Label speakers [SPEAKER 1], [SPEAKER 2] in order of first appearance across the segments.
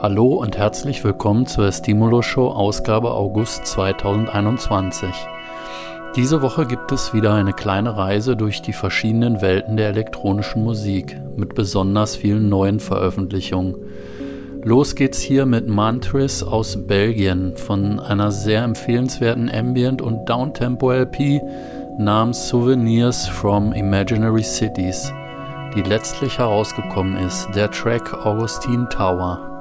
[SPEAKER 1] Hallo und herzlich willkommen zur Stimulo Show Ausgabe August 2021. Diese Woche gibt es wieder eine kleine Reise durch die verschiedenen Welten der elektronischen Musik mit besonders vielen neuen Veröffentlichungen. Los geht's hier mit Mantris aus Belgien von einer sehr empfehlenswerten Ambient- und Downtempo-LP namens Souvenirs from Imaginary Cities, die letztlich herausgekommen ist, der Track Augustine Tower.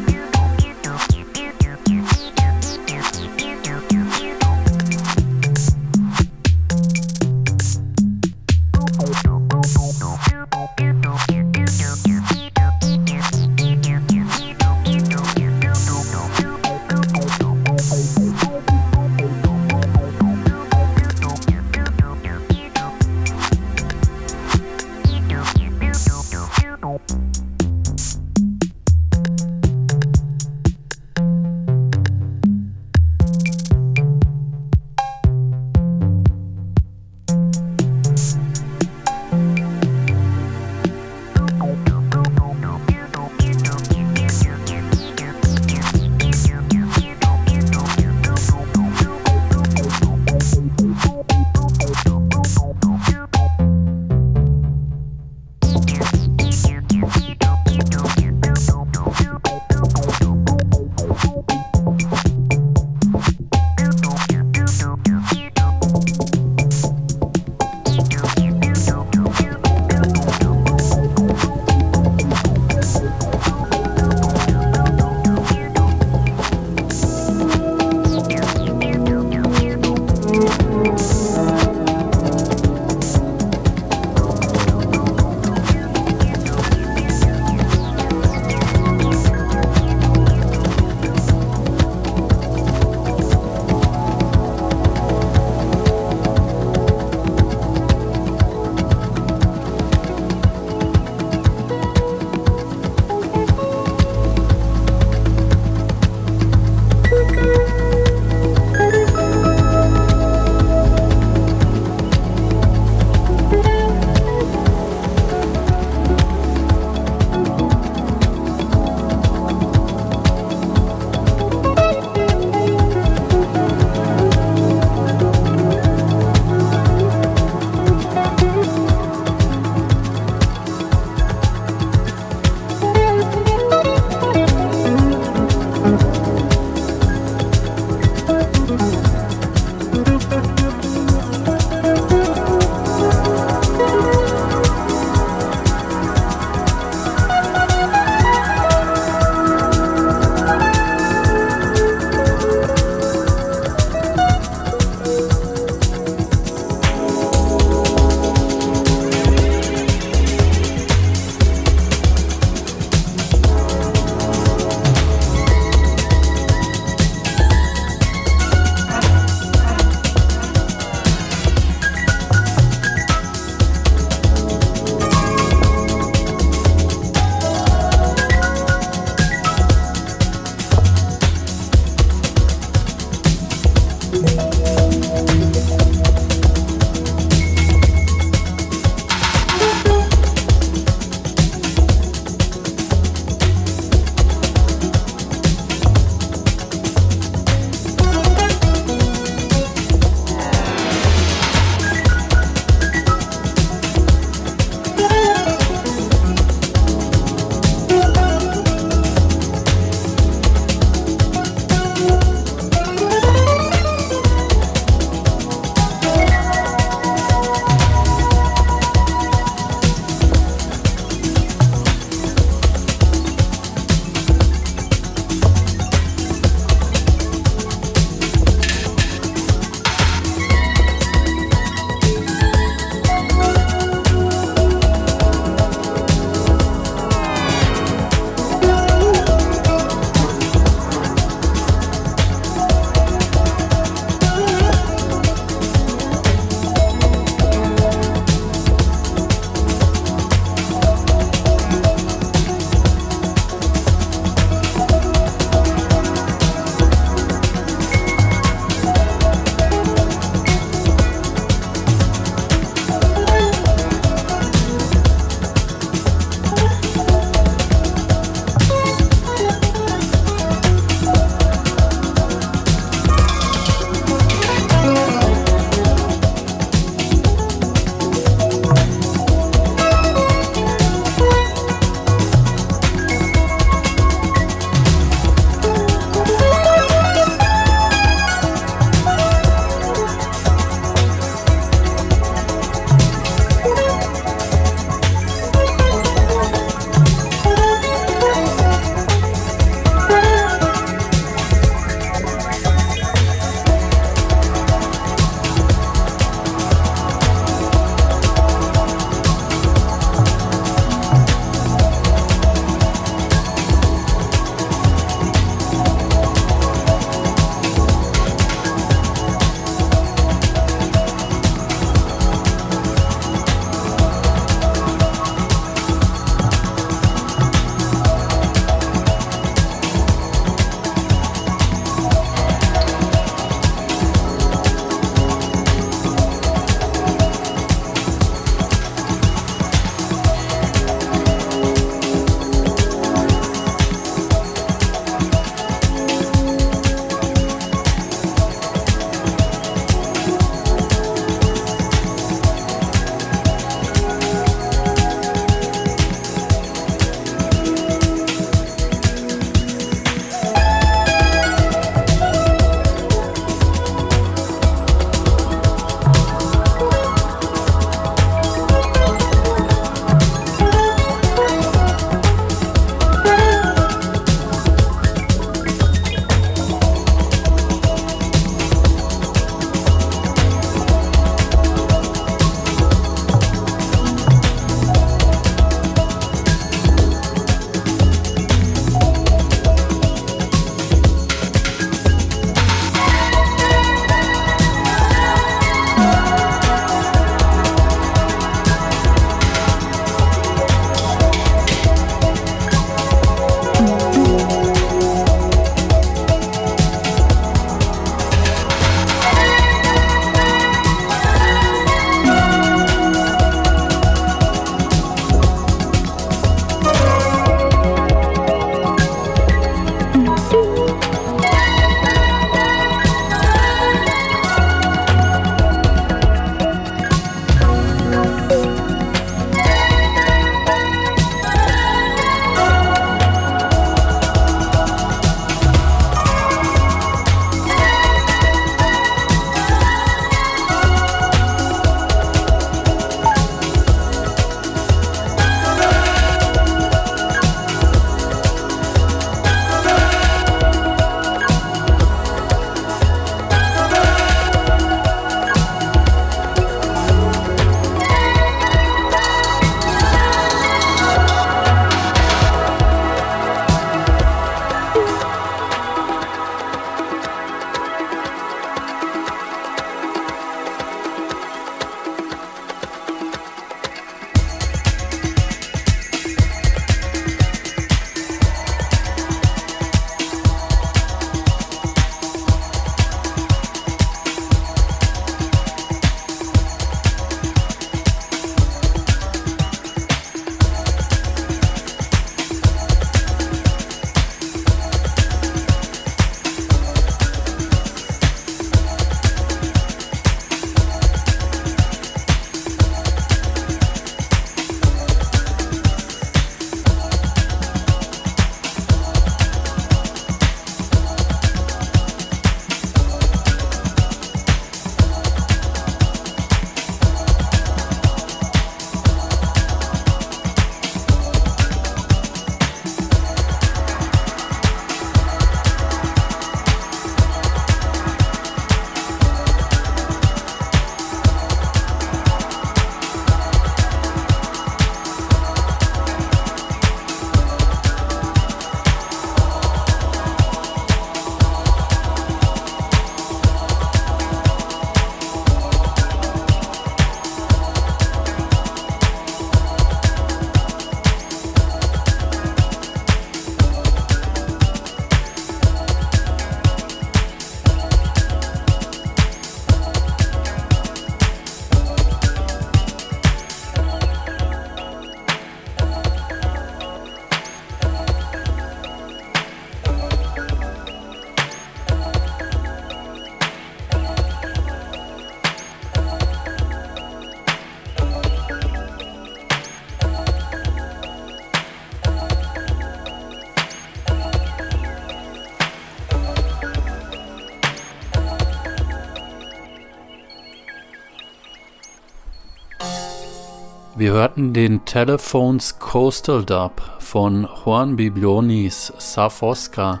[SPEAKER 1] Wir hörten den Telephones Coastal Dub von Juan Biblionis Safosca,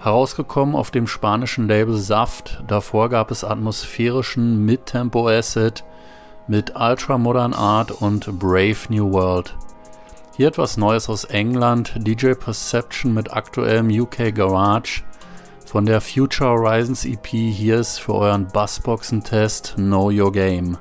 [SPEAKER 1] herausgekommen auf dem spanischen Label Saft. Davor gab es atmosphärischen Midtempo Acid mit Ultramodern Art und Brave New World. Hier etwas Neues aus England, DJ Perception mit aktuellem UK Garage. Von der Future Horizons EP hier ist für euren Bassboxen-Test Know Your Game.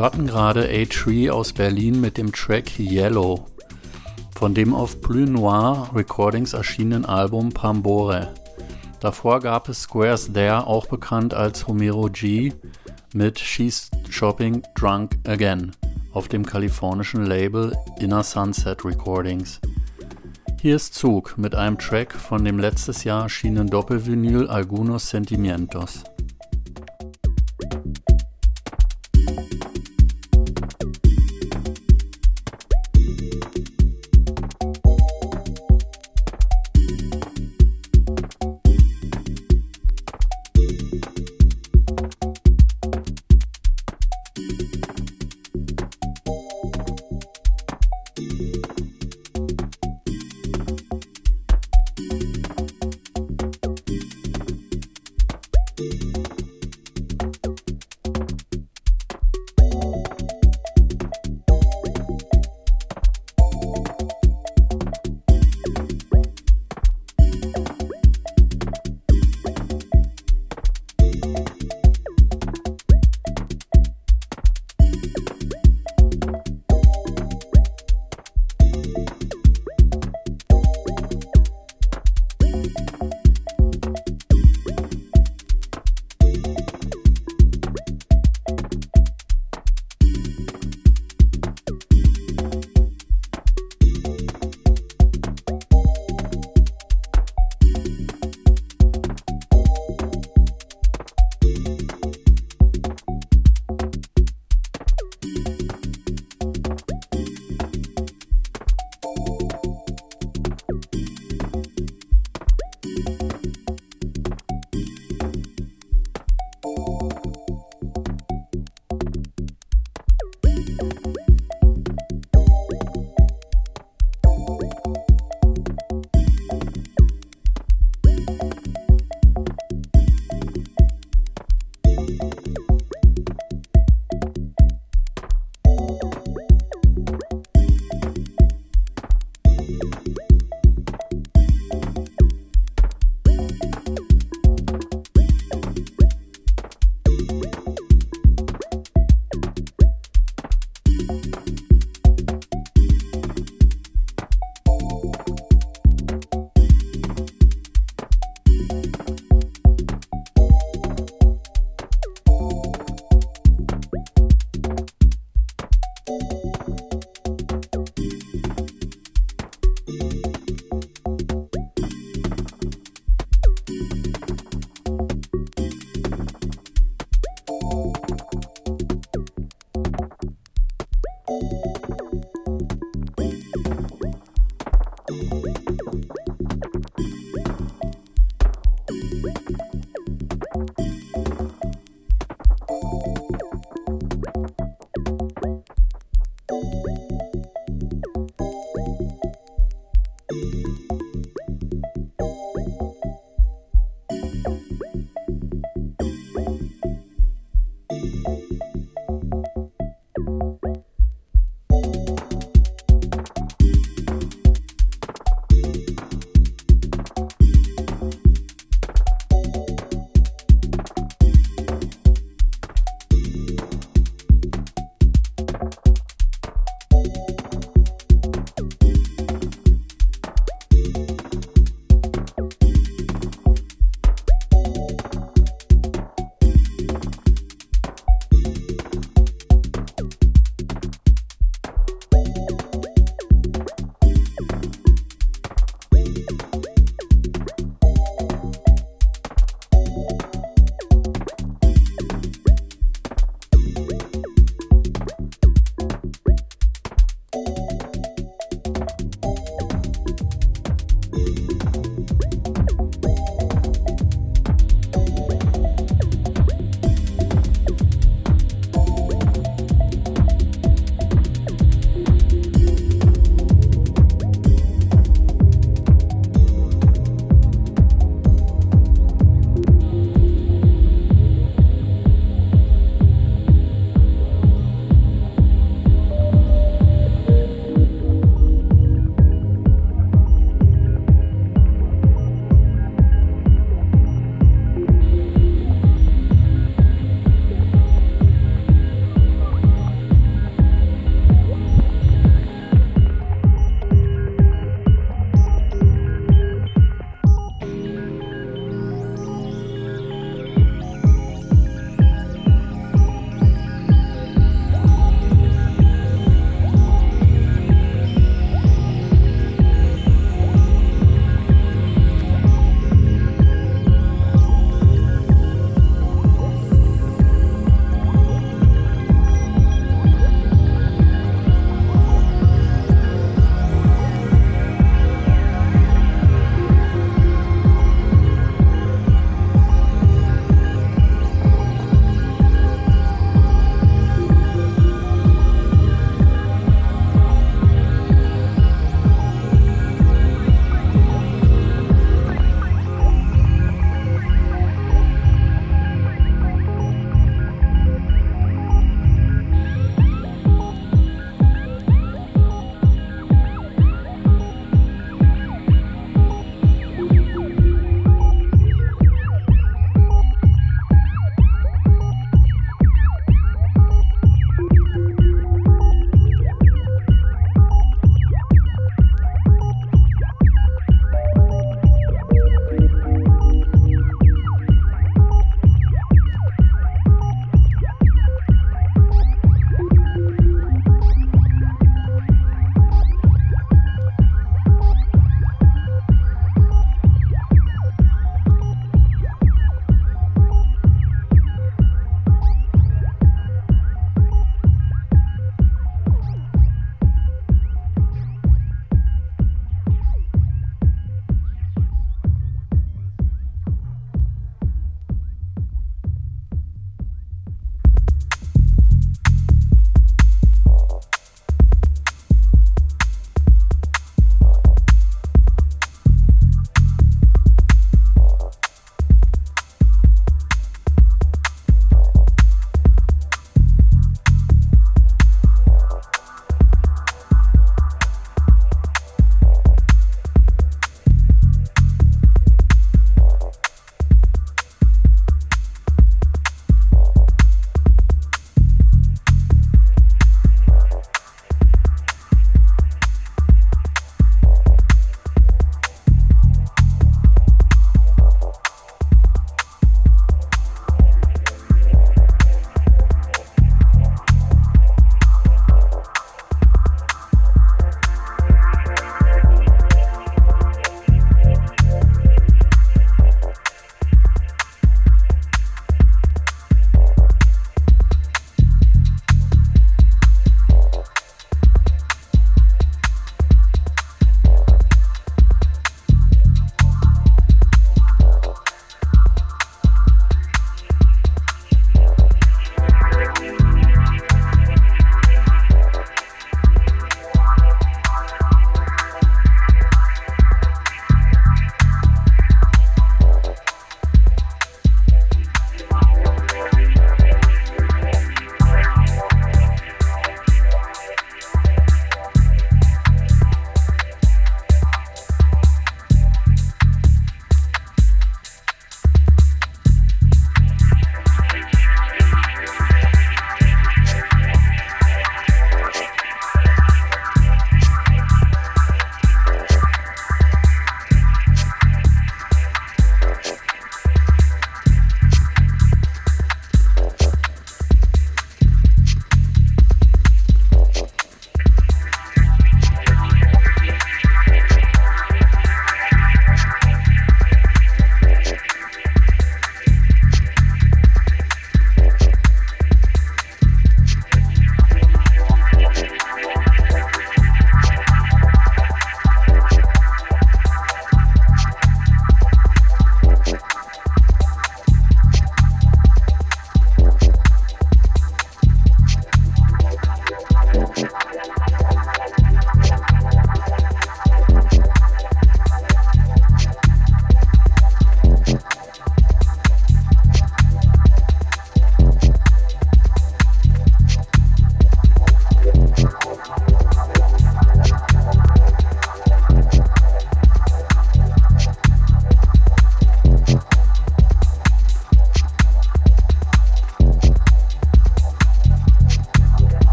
[SPEAKER 1] Hörten gerade A-Tree aus Berlin mit dem Track Yellow von dem auf Plus Noir Recordings erschienenen Album Pambore. Davor gab es Squares There, auch bekannt als Homero G, mit She's Shopping Drunk Again auf dem kalifornischen Label Inner Sunset Recordings. Hier ist Zug mit einem Track von dem letztes Jahr erschienenen Doppelvinyl Algunos Sentimientos.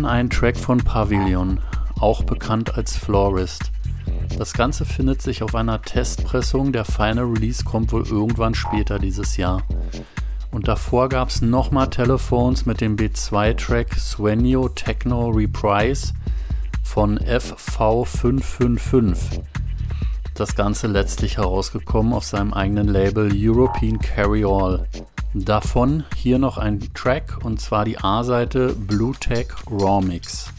[SPEAKER 1] Hörten einen Track von Pavilion, auch bekannt als Florist. Das Ganze findet sich auf einer Testpressung, der Final Release kommt wohl irgendwann später dieses Jahr. Und davor gab es nochmal Telefons mit dem B2-Track Sueño Techno Reprise von FV555. Das Ganze letztlich herausgekommen auf seinem eigenen Label European Carry All. Davon hier noch ein Track und zwar die A-Seite Blue Tech Raw Mix.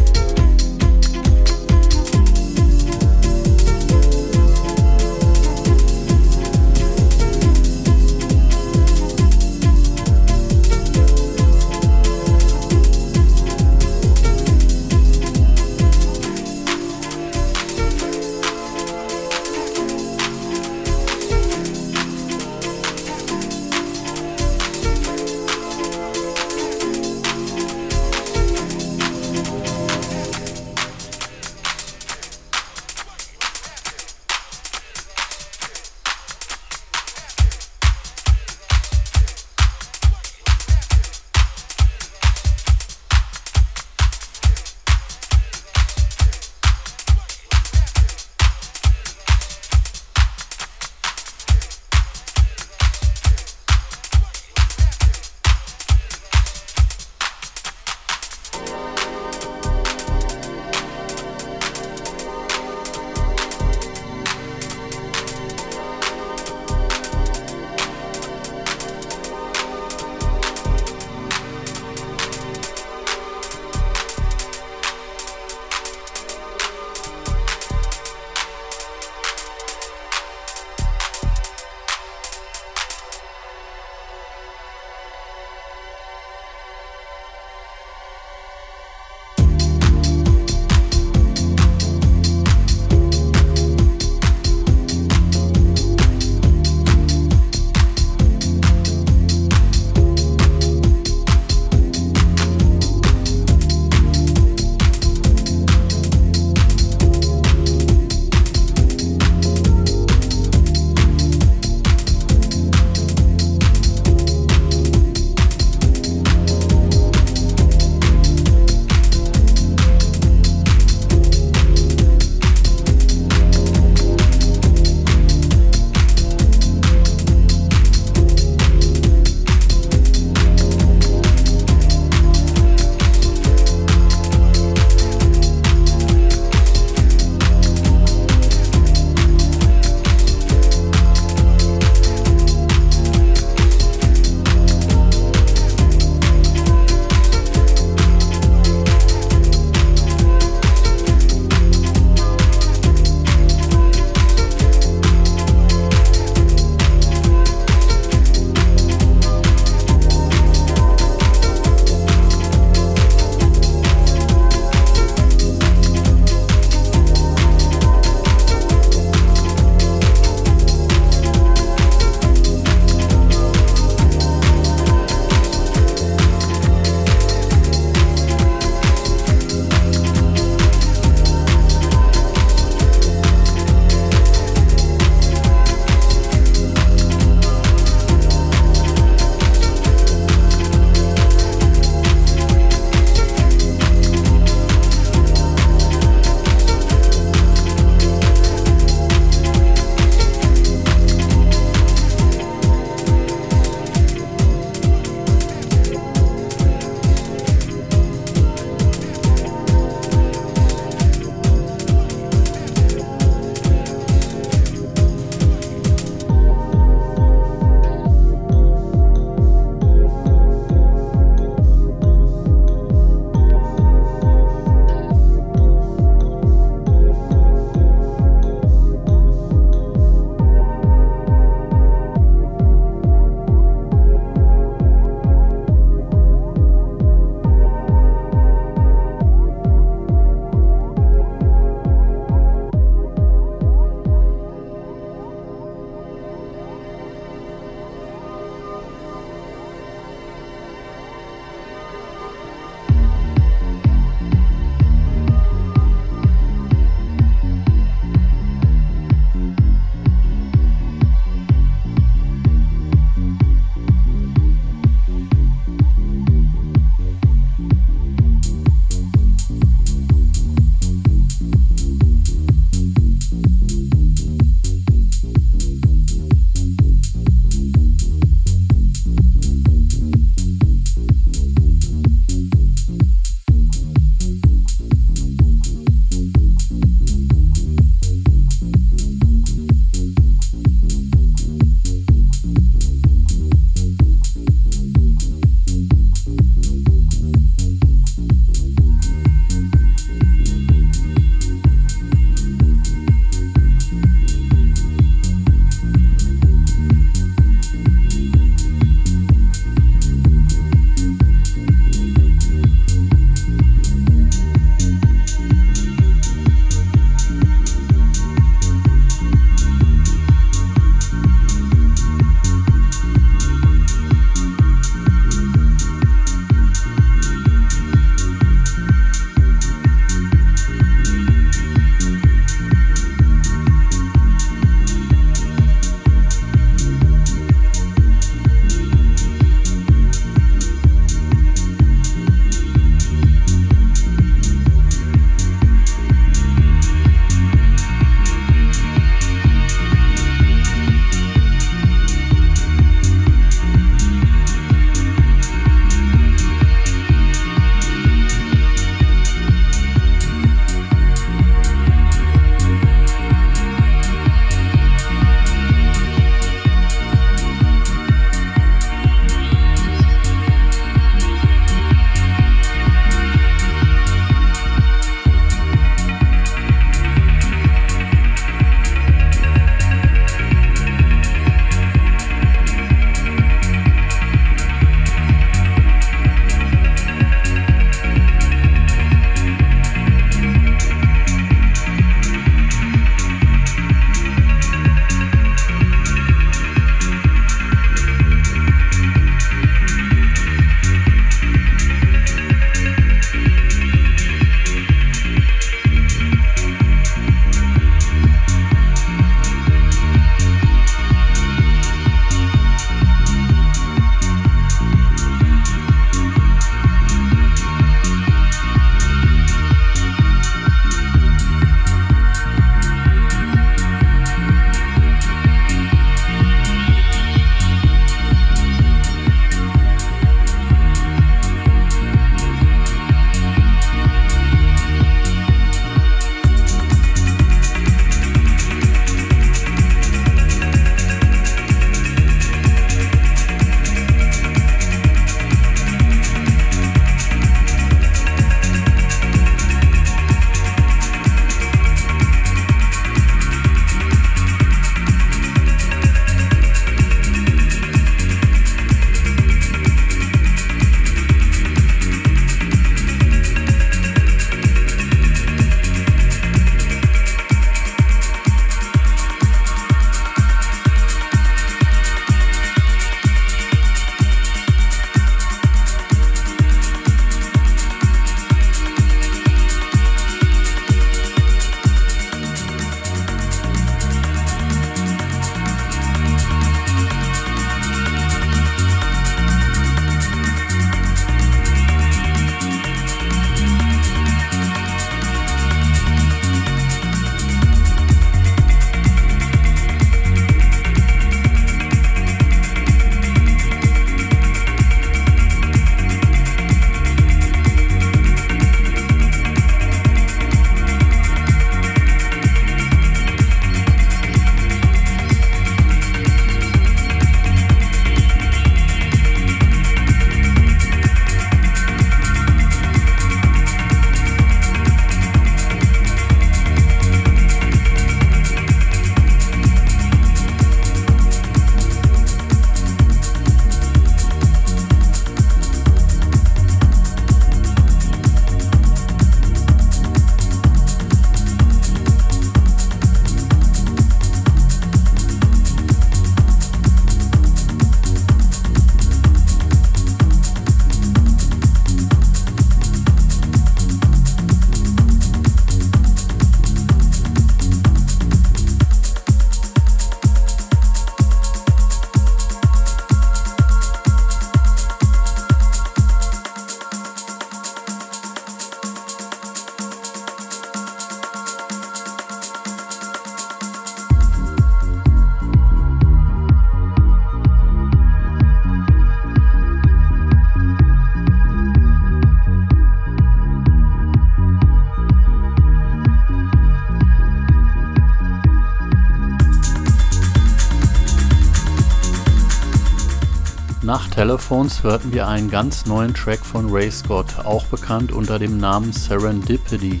[SPEAKER 1] Telephones hörten wir einen ganz neuen Track von Ray Scott, auch bekannt unter dem Namen Serendipity.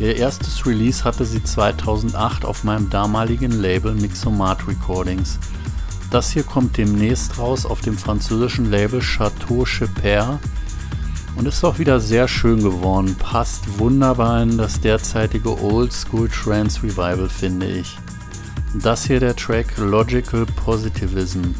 [SPEAKER 1] Ihr erstes Release hatte sie 2008 auf meinem damaligen Label Mixomat Recordings. Das hier kommt demnächst raus auf dem französischen Label Chateau Cheper und ist auch wieder sehr schön geworden. Passt wunderbar in das derzeitige Old School Trance Revival, finde ich. Das hier der Track Logical Positivism.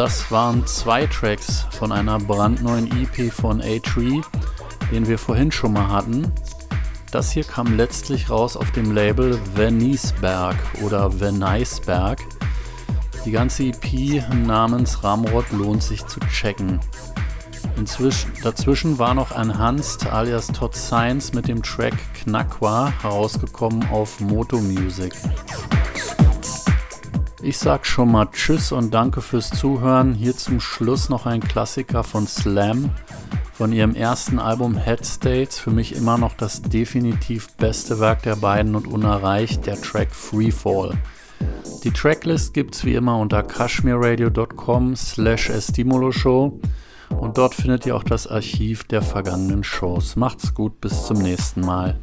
[SPEAKER 1] Das waren zwei Tracks von einer brandneuen EP von A-Tree, den wir vorhin schon mal hatten. Das hier kam letztlich raus auf dem Label Veniceberg oder Veniceberg. Die ganze EP namens Ramrod lohnt sich zu checken. Inzwischen, dazwischen war noch ein Hans alias Todd Science mit dem Track Knakwa herausgekommen auf Moto Music. Ich sag schon mal Tschüss und danke fürs Zuhören. Hier zum Schluss noch ein Klassiker von Slam von ihrem ersten Album Head States. Für mich immer noch das definitiv beste Werk der beiden und unerreicht, der Track Freefall. Die Tracklist gibt's wie immer unter kashmirradio.com slash Show und dort findet ihr auch das Archiv der vergangenen Shows. Macht's gut, bis zum nächsten Mal.